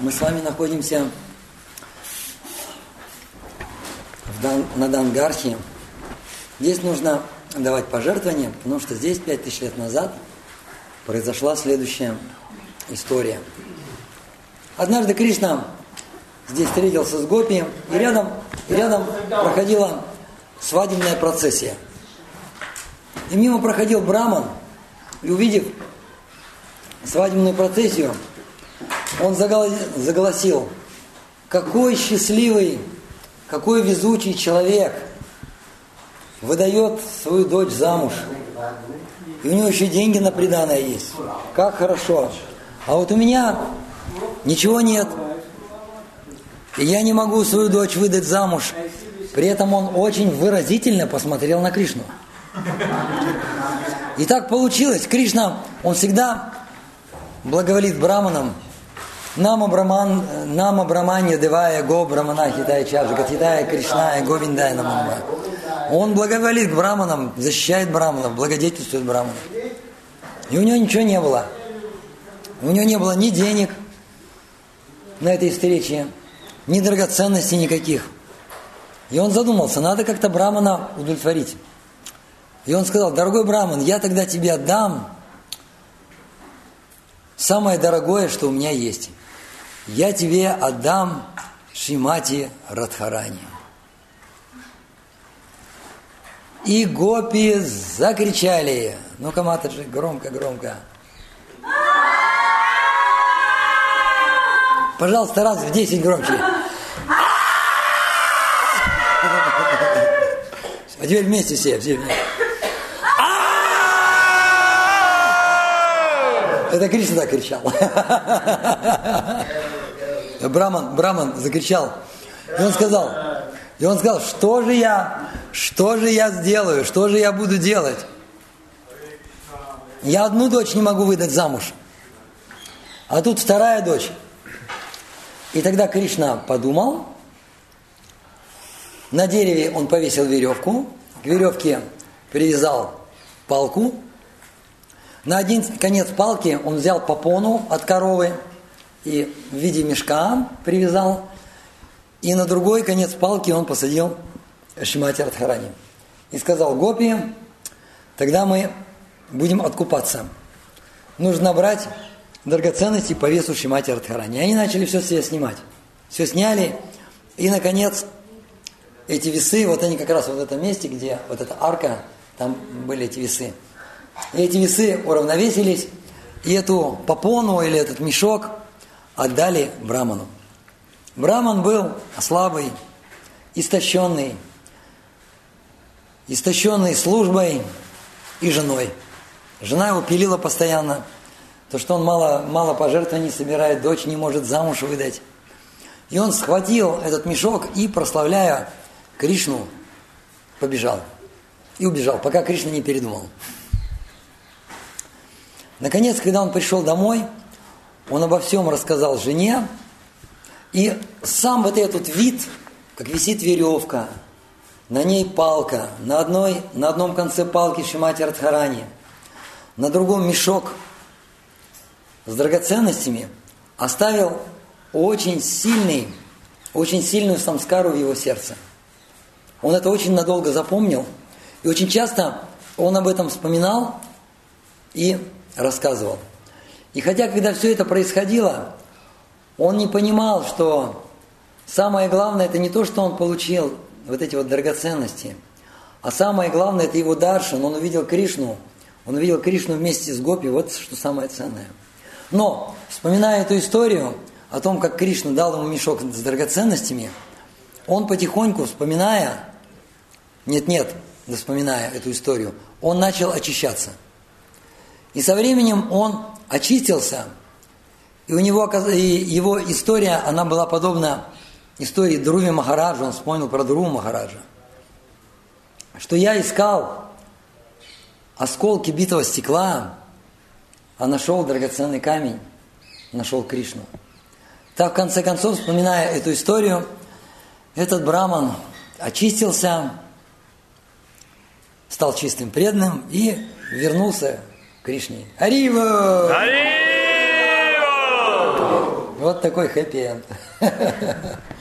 Мы с вами находимся в Дан, на Дангархе. Здесь нужно давать пожертвования, потому что здесь пять тысяч лет назад произошла следующая история. Однажды Кришна здесь встретился с Гопи, и рядом, и рядом проходила свадебная процессия. И мимо проходил Браман, и увидев свадебную процессию, он заголосил, какой счастливый, какой везучий человек выдает свою дочь замуж. И у него еще деньги на приданное есть. Как хорошо. А вот у меня ничего нет. И я не могу свою дочь выдать замуж. При этом он очень выразительно посмотрел на Кришну. И так получилось. Кришна, он всегда благоволит браманам. Нама Браман, Нама Браманья Девая Го Брамана Хитая Чаджа, Гатитая Кришная Говиндая Наманва. Он благоволит браманам, защищает браманов, благодетельствует браманов. И у него ничего не было. У него не было ни денег на этой встрече, ни драгоценностей никаких. И он задумался, надо как-то брамана удовлетворить. И он сказал, дорогой браман, я тогда тебе отдам самое дорогое, что у меня есть. Я тебе отдам Шимати Радхарани. И гопи закричали. Ну-ка, Матаджи, громко-громко. Пожалуйста, раз в десять громче. А теперь вместе все, все вместе. Это Кришна так кричал. Браман, Браман закричал. И он сказал, и он сказал, что же я, что же я сделаю, что же я буду делать? Я одну дочь не могу выдать замуж. А тут вторая дочь. И тогда Кришна подумал, на дереве он повесил веревку, к веревке привязал палку, на один конец палки он взял попону от коровы и в виде мешка привязал, и на другой конец палки он посадил Шимати Радхарани. И сказал, Гопи, тогда мы будем откупаться. Нужно брать драгоценности по весу Шимати Радхарани. И они начали все себе снимать. Все сняли, и, наконец, эти весы, вот они как раз вот в этом месте, где вот эта арка, там были эти весы. Эти весы уравновесились, и эту попону или этот мешок отдали Браману. Браман был слабый, истощенный, истощенный службой и женой. Жена его пилила постоянно, то, что он мало, мало пожертвований собирает, дочь не может замуж выдать. И он схватил этот мешок и, прославляя Кришну, побежал. И убежал, пока Кришна не передумал. Наконец, когда он пришел домой, он обо всем рассказал жене, и сам вот этот вид, как висит веревка, на ней палка, на, одной, на одном конце палки Шимати Радхарани, на другом мешок с драгоценностями, оставил очень сильный, очень сильную самскару в его сердце. Он это очень надолго запомнил, и очень часто он об этом вспоминал и рассказывал. И хотя, когда все это происходило, он не понимал, что самое главное это не то, что он получил вот эти вот драгоценности, а самое главное это его даршин. Он увидел Кришну, он увидел Кришну вместе с Гопи, вот что самое ценное. Но, вспоминая эту историю о том, как Кришна дал ему мешок с драгоценностями, он потихоньку, вспоминая, нет-нет, вспоминая эту историю, он начал очищаться – и со временем он очистился, и у него и его история, она была подобна истории Друви Махараджа, он вспомнил про Друву Махараджа, что я искал осколки битого стекла, а нашел драгоценный камень, нашел Кришну. Так, в конце концов, вспоминая эту историю, этот браман очистился, стал чистым преданным и вернулся Кришне. Арива! Арива! Вот такой хэппи-энд.